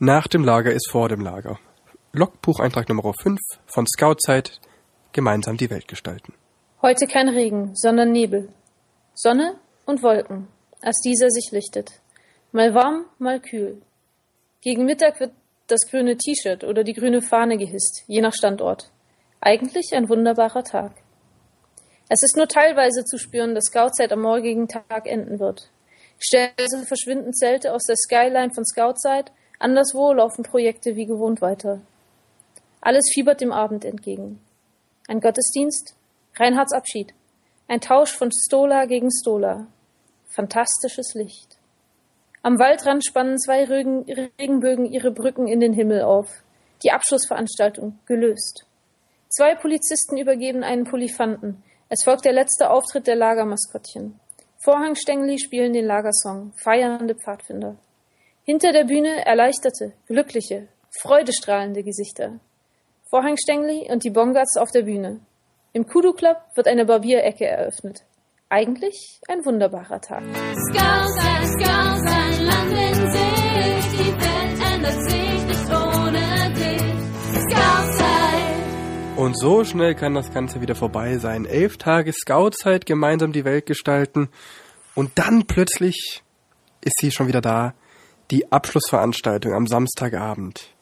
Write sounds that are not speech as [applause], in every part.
Nach dem Lager ist vor dem Lager. Logbucheintrag Nummer 5 von Scoutzeit. Gemeinsam die Welt gestalten. Heute kein Regen, sondern Nebel. Sonne und Wolken, als dieser sich lichtet. Mal warm, mal kühl. Gegen Mittag wird das grüne T-Shirt oder die grüne Fahne gehisst, je nach Standort. Eigentlich ein wunderbarer Tag. Es ist nur teilweise zu spüren, dass Scoutzeit am morgigen Tag enden wird. Stellweise verschwinden Zelte aus der Skyline von Scoutzeit Anderswo laufen Projekte wie gewohnt weiter. Alles fiebert dem Abend entgegen. Ein Gottesdienst, Reinhards Abschied, ein Tausch von Stola gegen Stola. Fantastisches Licht. Am Waldrand spannen zwei Regenbögen ihre Brücken in den Himmel auf. Die Abschlussveranstaltung gelöst. Zwei Polizisten übergeben einen Polifanten. Es folgt der letzte Auftritt der Lagermaskottchen. Vorhangstängli spielen den Lagersong, feiernde Pfadfinder. Hinter der Bühne erleichterte, glückliche, freudestrahlende Gesichter. Vorhangstängli und die Bongards auf der Bühne. Im Kudu Club wird eine Barbierecke eröffnet. Eigentlich ein wunderbarer Tag. Scouts and Scouts, ein Land in Sicht, die Welt ändert sich nicht ohne dich. Scoutzeit. Und so schnell kann das Ganze wieder vorbei sein. Elf Tage Scoutzeit, gemeinsam die Welt gestalten. Und dann plötzlich ist sie schon wieder da die Abschlussveranstaltung am Samstagabend.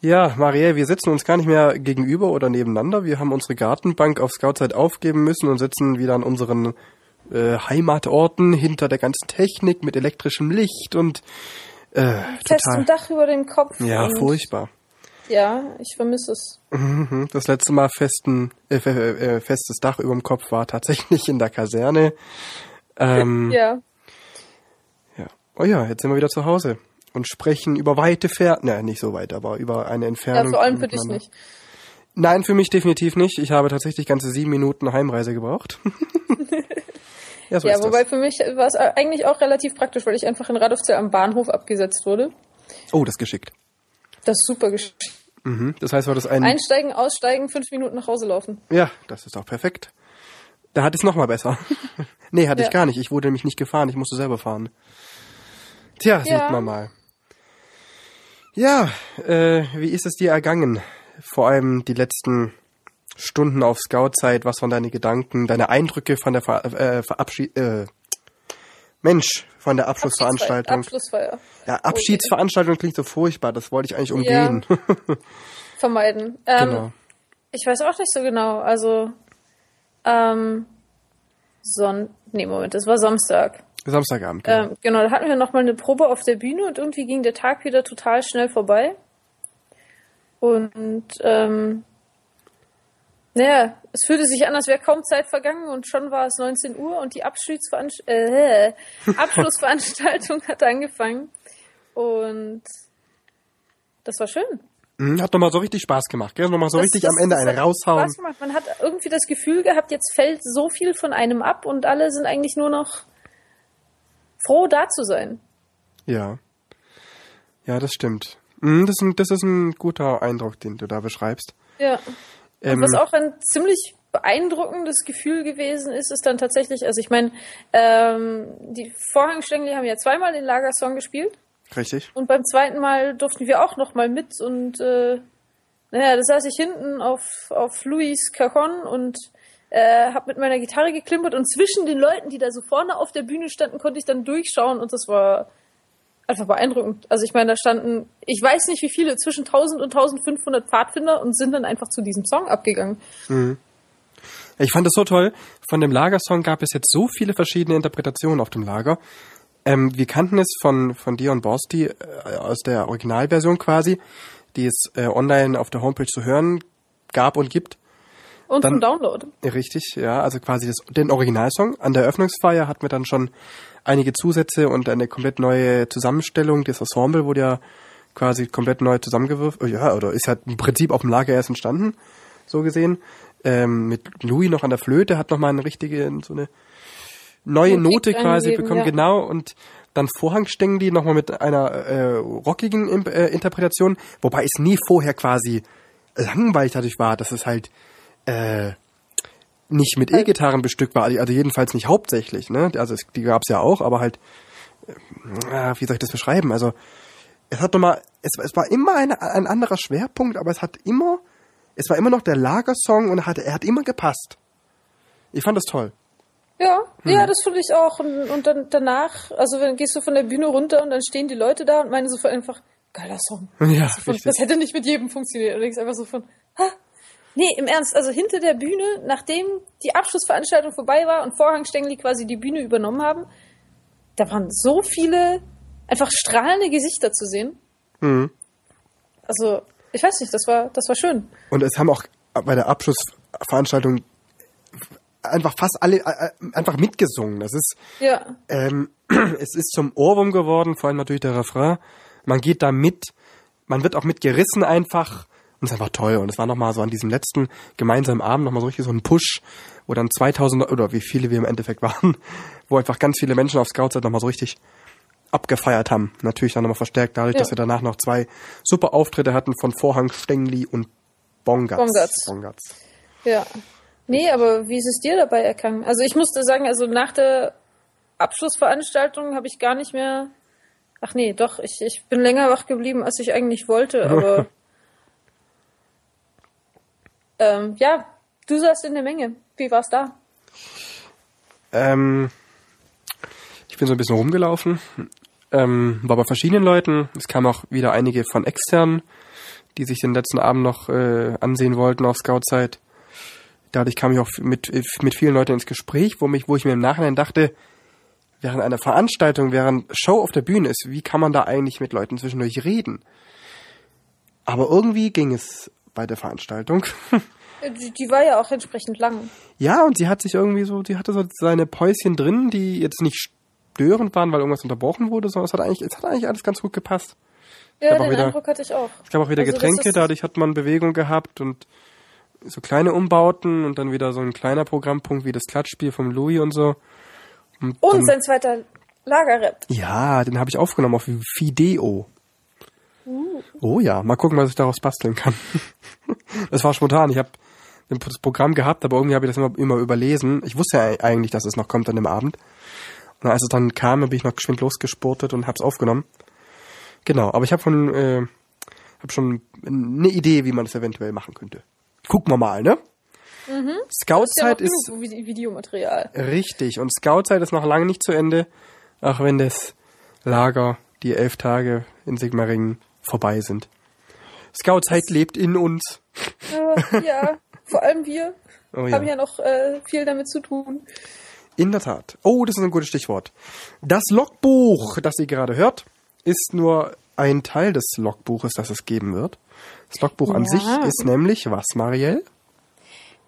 Ja, Marielle, wir sitzen uns gar nicht mehr gegenüber oder nebeneinander. Wir haben unsere Gartenbank auf Scoutzeit aufgeben müssen und sitzen wieder an unseren äh, Heimatorten hinter der ganzen Technik mit elektrischem Licht und äh, festem Dach über dem Kopf. Ja, furchtbar. Ja, ich vermisse es. Mhm, das letzte Mal festen, äh, äh, festes Dach über dem Kopf war tatsächlich in der Kaserne. Ähm, ja. Oh ja, jetzt sind wir wieder zu Hause und sprechen über weite Fährten. Ne, nicht so weit, aber über eine Entfernung. Ja, vor allem für dich nicht. Nein, für mich definitiv nicht. Ich habe tatsächlich ganze sieben Minuten Heimreise gebraucht. [laughs] ja, so ja wobei das. für mich war es eigentlich auch relativ praktisch, weil ich einfach in Radolfzell am Bahnhof abgesetzt wurde. Oh, das ist geschickt. Das ist super geschickt. Mhm, das heißt, war das ein... Einsteigen, aussteigen, fünf Minuten nach Hause laufen. Ja, das ist auch perfekt. Da hatte ich es nochmal besser. [laughs] nee, hatte ja. ich gar nicht. Ich wurde nämlich nicht gefahren, ich musste selber fahren. Tja, ja. sieht man mal. Ja, äh, wie ist es dir ergangen? Vor allem die letzten Stunden auf Scoutzeit, was waren deine Gedanken, deine Eindrücke von der Ver äh, Verabschied äh, Mensch, von der Abschlussveranstaltung. Abschlussfeier. Ja, Abschiedsveranstaltung klingt so furchtbar, das wollte ich eigentlich umgehen. Ja. [laughs] Vermeiden. Ähm, genau. Ich weiß auch nicht so genau, also ähm, Son nee, Moment, es war Samstag. Samstagabend, genau. Ähm, genau, da hatten wir nochmal eine Probe auf der Bühne und irgendwie ging der Tag wieder total schnell vorbei. Und ähm, naja, es fühlte sich an, als wäre kaum Zeit vergangen und schon war es 19 Uhr und die Abschiedsveranst äh, [laughs] Abschlussveranstaltung hat angefangen. Und das war schön. Mhm, hat nochmal so richtig Spaß gemacht, gell? Nochmal so das, richtig das, am Ende eine raushauen. Spaß gemacht. Man hat irgendwie das Gefühl gehabt, jetzt fällt so viel von einem ab und alle sind eigentlich nur noch froh, da zu sein. Ja. Ja, das stimmt. Mhm, das ist, ein, das ist ein guter Eindruck, den du da beschreibst. Ja. Ähm, was auch ein ziemlich beeindruckendes Gefühl gewesen ist, ist dann tatsächlich, also ich meine, ähm, die Vorhangstängel haben ja zweimal den Lagersong gespielt. Richtig. Und beim zweiten Mal durften wir auch noch mal mit und äh, naja, da saß ich hinten auf, auf Louis Cajon und äh, habe mit meiner Gitarre geklimpert und zwischen den Leuten, die da so vorne auf der Bühne standen, konnte ich dann durchschauen und das war einfach beeindruckend. Also ich meine, da standen, ich weiß nicht wie viele, zwischen 1000 und 1500 Pfadfinder und sind dann einfach zu diesem Song abgegangen. Mhm. Ich fand das so toll. Von dem Lagersong gab es jetzt so viele verschiedene Interpretationen auf dem Lager. Ähm, wir kannten es von, von Dion Borsti äh, aus der Originalversion quasi, die es äh, online auf der Homepage zu hören gab und gibt. Und dann, zum Download. Richtig, ja, also quasi das, den Originalsong. An der Eröffnungsfeier hatten wir dann schon einige Zusätze und eine komplett neue Zusammenstellung. Das Ensemble wurde ja quasi komplett neu zusammengewürfelt. Ja, oder ist halt im Prinzip auf dem Lager erst entstanden, so gesehen. Ähm, mit Louis noch an der Flöte, hat nochmal eine richtige, so eine neue Note quasi bekommen, ja. genau. Und dann Vorhangstängel nochmal mit einer äh, rockigen äh, Interpretation, wobei es nie vorher quasi langweilig dadurch war, dass es halt äh, nicht mit E-Gitarren bestückt war, also jedenfalls nicht hauptsächlich, ne? Also es, die gab's ja auch, aber halt, äh, wie soll ich das beschreiben? Also es hat nochmal, es, es war immer eine, ein anderer Schwerpunkt, aber es hat immer, es war immer noch der Lagersong und er hat, er hat immer gepasst. Ich fand das toll. Ja, ja, das finde ich auch. Und, und dann danach, also wenn gehst du von der Bühne runter und dann stehen die Leute da und meinen sofort einfach, geiler Song. Ja, Also von, das hätte nicht mit jedem funktioniert. Und denkst einfach so von, ha, nee, im Ernst, also hinter der Bühne, nachdem die Abschlussveranstaltung vorbei war und Vorhangstängel quasi die Bühne übernommen haben, da waren so viele einfach strahlende Gesichter zu sehen. Mhm. Also, ich weiß nicht, das war, das war schön. Und es haben auch bei der Abschlussveranstaltung einfach fast alle äh, einfach mitgesungen. Das ist, Ja, ähm, [clears throat] es ist zum Ohrwurm geworden, vor allem natürlich der Refrain. Man geht da mit, man wird auch mitgerissen einfach. Und es ist einfach toll. Und es war nochmal so an diesem letzten gemeinsamen Abend nochmal so richtig so ein Push, wo dann 2000 Leute- oder wie viele wir im Endeffekt waren, wo einfach ganz viele Menschen auf Scouts nochmal so richtig abgefeiert haben. Natürlich dann nochmal verstärkt dadurch, Ja. dass wir danach noch zwei super Auftritte hatten von Vorhang Stengli und Bongatz. Bongatz. Bongatz. ja. Nee, aber wie ist es dir dabei ergangen? Also ich musste sagen, also nach der Abschlussveranstaltung habe ich gar nicht mehr. Ach nee, doch, ich, ich bin länger wach geblieben, als ich eigentlich wollte, aber. [laughs] ähm, ja, du saßt in der Menge. Wie war's da? Ähm, ich bin so ein bisschen rumgelaufen, ähm, war bei verschiedenen Leuten. Es kamen auch wieder einige von externen, die sich den letzten Abend noch äh, ansehen wollten auf Scoutzeit. Dadurch kam ich auch mit, mit vielen Leuten ins Gespräch, wo, mich, wo ich mir im Nachhinein dachte, während einer Veranstaltung, während Show auf der Bühne ist, wie kann man da eigentlich mit Leuten zwischendurch reden? Aber irgendwie ging es bei der Veranstaltung. [laughs] Äh, Die, die war ja auch entsprechend lang. Ja, und sie hat sich irgendwie so, sie hatte so seine Päuschen drin, die jetzt nicht störend waren, weil irgendwas unterbrochen wurde, sondern es hat eigentlich, es hat eigentlich alles ganz gut gepasst. Ja, den wieder- Eindruck hatte ich auch. Es gab auch wieder Also Getränke, dadurch hat man Bewegung gehabt und so kleine Umbauten und dann wieder so ein kleiner Programmpunkt wie das Klatschspiel vom Louis und so. Und Und dann, sein zweiter Lagerrap. ja, den habe ich aufgenommen auf Fideo. Oh ja, mal gucken, was ich daraus basteln kann. [laughs] das war spontan. Ich habe das Programm gehabt, aber irgendwie habe ich das immer, immer überlesen. Ich wusste ja eigentlich, dass es noch kommt an dem Abend. Und als es dann kam, bin ich noch geschwind losgesportet und habe es aufgenommen. Genau, aber ich habe von, äh, habe schon eine Idee, wie man das eventuell machen könnte. Gucken wir mal, ne? Ist ja noch Scoutzeit ist genug Vide- Videomaterial. Richtig. Und Scoutzeit ist noch lange nicht zu Ende, auch wenn das Lager, die elf Tage in Sigmaringen vorbei sind. Scoutzeit lebt in uns. Ja, ja, vor allem wir Oh haben ja. ja noch äh, viel damit zu tun. In der Tat. Oh, das ist ein gutes Stichwort. Das Logbuch, das ihr gerade hört, ist nur ein Teil des Logbuches, das es geben wird. Das Logbuch an Ja. sich ist nämlich was, Marielle?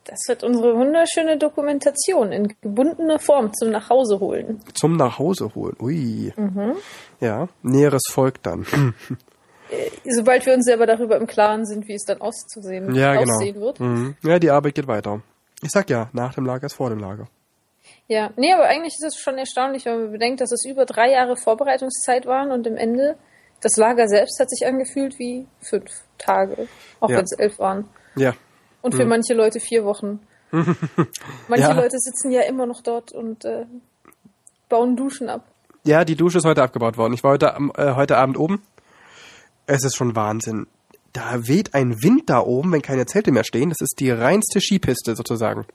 Das wird unsere wunderschöne Dokumentation in gebundener Form zum Nachhause holen. Zum Nachhause holen. Ui. Mhm. Ja, Näheres folgt dann. Sobald wir uns selber darüber im Klaren sind, wie es dann auszusehen, Ja, genau. aussehen wird. Mhm. Ja, die Arbeit geht weiter. Ich sag ja, nach dem Lager ist vor dem Lager. Ja, nee, aber eigentlich ist es schon erstaunlich, wenn man bedenkt, dass es über drei Jahre Vorbereitungszeit waren und im Ende das Lager selbst hat sich angefühlt wie fünf Tage, auch Ja. wenn es elf waren. Ja. Und für manche Leute vier Wochen. [laughs] Manche Ja. Leute sitzen ja immer noch dort und äh, bauen Duschen ab. Ja, die Dusche ist heute abgebaut worden. Ich war heute, äh, heute Abend oben. Es ist schon Wahnsinn. Da weht ein Wind da oben, wenn keine Zelte mehr stehen. Das ist die reinste Skipiste sozusagen.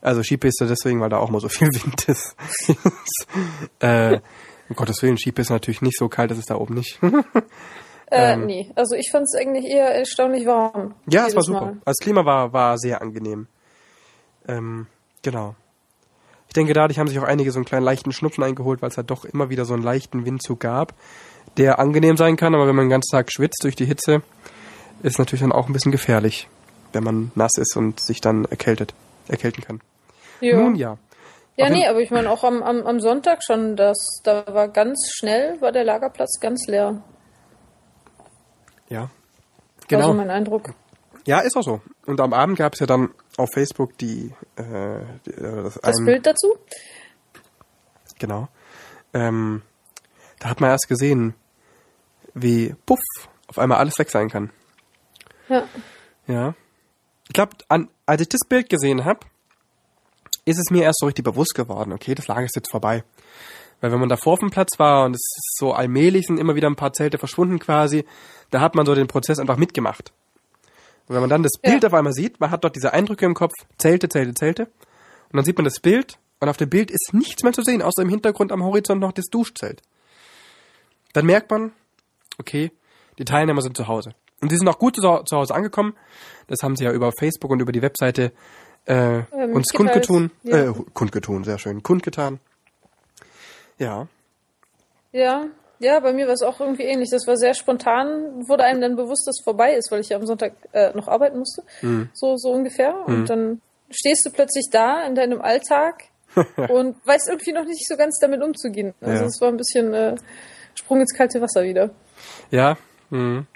Also Skipiste deswegen, weil da auch mal so viel [laughs] Wind ist. [laughs] äh, um Gottes Willen, Skipiste natürlich nicht so kalt, das ist da oben nicht. [laughs] Äh, Ähm. nee, also ich fand es eigentlich eher erstaunlich warm. ja, es war super. Mal. Das Klima war, war sehr angenehm. Ähm, genau. Ich denke, dadurch haben sich auch einige so einen kleinen leichten Schnupfen eingeholt, weil es halt doch immer wieder so einen leichten Windzug gab, der angenehm sein kann, aber wenn man den ganzen Tag schwitzt durch die Hitze, ist natürlich dann auch ein bisschen gefährlich, wenn man nass ist und sich dann erkältet, erkälten kann. Ja. Nun ja. Ja, nee, aber ich meine auch am, am, am Sonntag schon, das, da war ganz schnell, war der Lagerplatz ganz leer. Ja. War Genau. so mein Eindruck. Ja, ist auch so. Und am Abend gab es ja dann auf Facebook die, äh, die äh, das, Das Bild dazu? Genau. Ähm, da hat man erst gesehen, wie puff auf einmal alles weg sein kann. Ja. Ja. Ich glaube, als ich das Bild gesehen habe, ist es mir erst so richtig bewusst geworden, okay, das Lager ist jetzt vorbei. Weil wenn man davor auf dem Platz war und es ist so allmählich sind immer wieder ein paar Zelte verschwunden quasi, da hat man so den Prozess einfach mitgemacht. Und wenn man dann das Ja. Bild auf einmal sieht, man hat dort diese Eindrücke im Kopf, Zelte, Zelte, Zelte, und dann sieht man das Bild und auf dem Bild ist nichts mehr zu sehen, außer im Hintergrund am Horizont noch das Duschzelt. Dann merkt man, okay, die Teilnehmer sind zu Hause. Und sie sind auch gut zu, zu Hause angekommen. Das haben sie ja über Facebook und über die Webseite äh, uns mitgeteilt. kundgetun. Ja. Äh, kundgetun, sehr schön. Kundgetan. Ja. Ja, ja, bei mir war es auch irgendwie ähnlich. Das war sehr spontan, wurde einem dann bewusst, dass es vorbei ist, weil ich ja am Sonntag äh, noch arbeiten musste. Mhm. So, so ungefähr. Und dann stehst du plötzlich da in deinem Alltag [laughs] und weißt irgendwie noch nicht so ganz damit umzugehen. Also Ja. es war ein bisschen äh, Sprung ins kalte Wasser wieder. Ja. Mhm.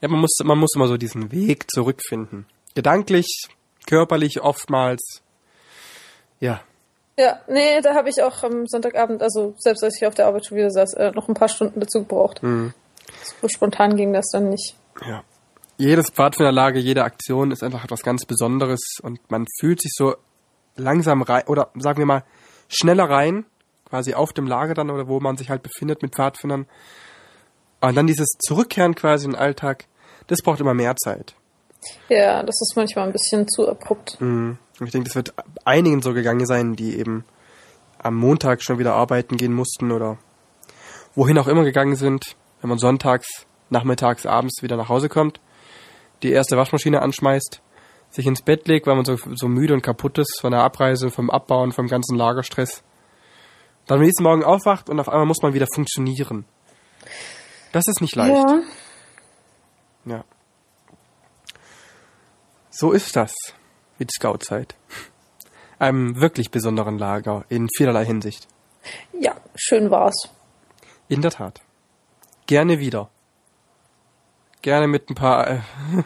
Ja, man muss, man muss immer so diesen Weg zurückfinden. Gedanklich, körperlich oftmals. Ja. Ja, nee, da habe ich auch am Sonntagabend, also selbst als ich auf der Arbeit schon wieder saß, äh, noch ein paar Stunden dazu gebraucht. So spontan ging das dann nicht. Ja. Jedes Pfadfinderlager, jede Aktion ist einfach etwas ganz Besonderes und man fühlt sich so langsam rein, oder sagen wir mal, schneller rein, quasi auf dem Lager dann oder wo man sich halt befindet mit Pfadfindern. Und dann dieses Zurückkehren quasi in den Alltag, das braucht immer mehr Zeit. Ja, das ist manchmal ein bisschen zu abrupt. Mhm. Und ich denke, das wird einigen so gegangen sein, die eben am Montag schon wieder arbeiten gehen mussten oder wohin auch immer gegangen sind, wenn man sonntags, nachmittags, abends wieder nach Hause kommt, die erste Waschmaschine anschmeißt, sich ins Bett legt, weil man so, so müde und kaputt ist von der Abreise, vom Abbauen, vom ganzen Lagerstress. Dann am nächsten Morgen aufwacht und auf einmal muss man wieder funktionieren. Das ist nicht leicht. Ja, Ja. So ist das mit Scoutzeit. Einem wirklich besonderen Lager in vielerlei Hinsicht. ja, schön war's. In der Tat. Gerne wieder. Gerne mit ein paar äh,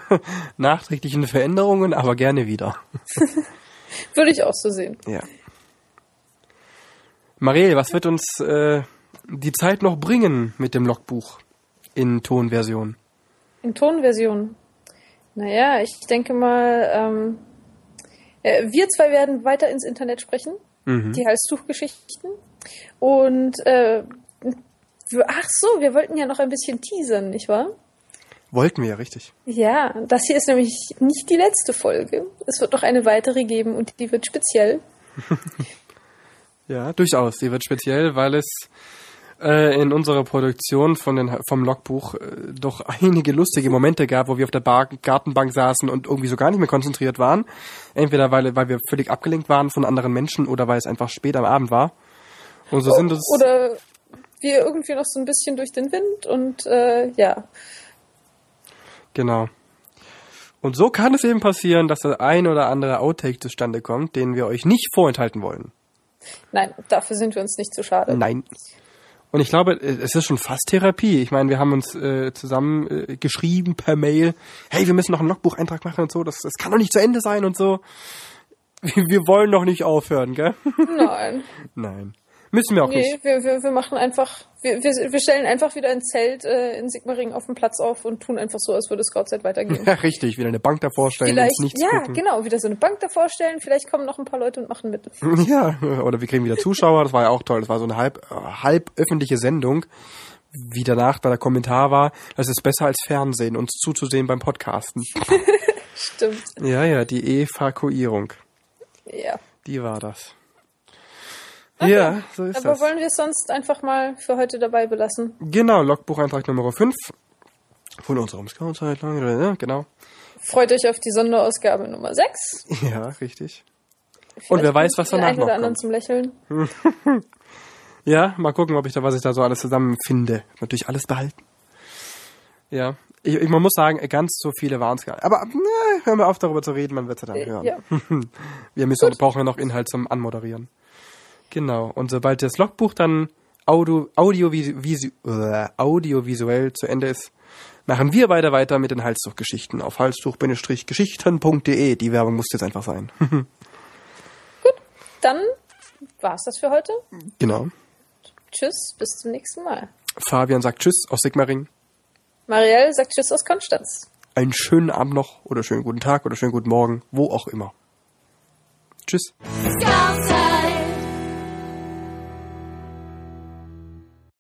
[laughs] nachträglichen Veränderungen, aber gerne wieder. [laughs] Würde ich auch so sehen. Ja. Marielle, was wird uns äh, die Zeit noch bringen mit dem Logbuch in Tonversion? In Tonversion. Naja, ich denke mal, ähm, äh, wir zwei werden weiter ins Internet sprechen. Mhm. Die Halstuchgeschichten. Und, äh, ach so, wir wollten ja noch ein bisschen teasern, nicht wahr? Wollten wir ja richtig. Ja, das hier ist nämlich nicht die letzte Folge. Es wird noch eine weitere geben und die wird speziell. [laughs] Ja, durchaus. Die wird speziell, weil es äh, in unserer Produktion von den, vom Logbuch äh, doch einige lustige Momente gab, wo wir auf der Bar Gartenbank saßen und irgendwie so gar nicht mehr konzentriert waren. Entweder weil, weil wir völlig abgelenkt waren von anderen Menschen oder weil es einfach spät am Abend war. Und so sind uns Oder wir irgendwie noch so ein bisschen durch den Wind und äh, ja. genau. Und so kann es eben passieren, dass der ein oder andere Outtake zustande kommt, den wir euch nicht vorenthalten wollen. Nein, dafür sind wir uns nicht zu schade. Nein. Und ich glaube, äh, es ist schon fast Therapie. Ich meine, wir haben uns äh, zusammen äh, geschrieben per Mail, hey, wir müssen noch einen Logbucheintrag machen und so, das, das kann doch nicht zu Ende sein und so. Wir, [laughs] wir wollen doch nicht aufhören, gell? Nein. [laughs] Nein. Müssen wir auch Nee, nicht. wir, wir, wir machen einfach, wir, wir, wir stellen einfach wieder ein Zelt äh, in Sigmaringen auf dem Platz auf und tun einfach so, als würde Scoutzeit weitergehen. [laughs] Ja, richtig, wieder eine Bank davor stellen, Vielleicht, Nichts ja, gucken. genau, wieder so eine Bank davor stellen, vielleicht kommen noch ein paar Leute und machen mit. [laughs] Ja, oder wir kriegen wieder Zuschauer, das war ja auch toll. Das war so eine halb, äh, halb öffentliche Sendung, wie danach da der Kommentar war, das ist besser als Fernsehen, uns zuzusehen beim Podcasten. [laughs] Stimmt. Ja, ja, die Evakuierung, Ja. die war das. Ja, so ist Aber das. wollen wir es sonst einfach mal für heute dabei belassen? Genau, Logbucheintrag Nummer 5 von unserem Scout-Zeit, genau. Freut euch auf die Sonderausgabe Nummer 6. Ja, richtig. Und wer weiß, was danach noch anderen kommt. zum Lächeln. [laughs] Ja, mal gucken, ob ich da, was ich da so alles zusammenfinde. Natürlich alles behalten. Ja. Ich, ich, man muss sagen, ganz so viele waren es gar nicht. Aber ne, hören wir auf, darüber zu reden, man wird es ja dann hören. Ja. [laughs] Wir müssen, brauchen ja noch Inhalt zum Anmoderieren. Genau. Und sobald das Logbuch dann audio, audiovisi, äh, audiovisuell zu Ende ist, machen wir weiter weiter mit den Halstuchgeschichten auf halstuch-geschichten.de. Die Werbung muss jetzt einfach sein. [laughs] Dann war's das für heute. genau. Tschüss, bis zum nächsten Mal. Fabian sagt Tschüss aus Sigmaring. Marielle sagt Tschüss aus Konstanz. Einen schönen Abend noch oder schönen guten Tag oder schönen guten Morgen, wo auch immer. Tschüss. Scouts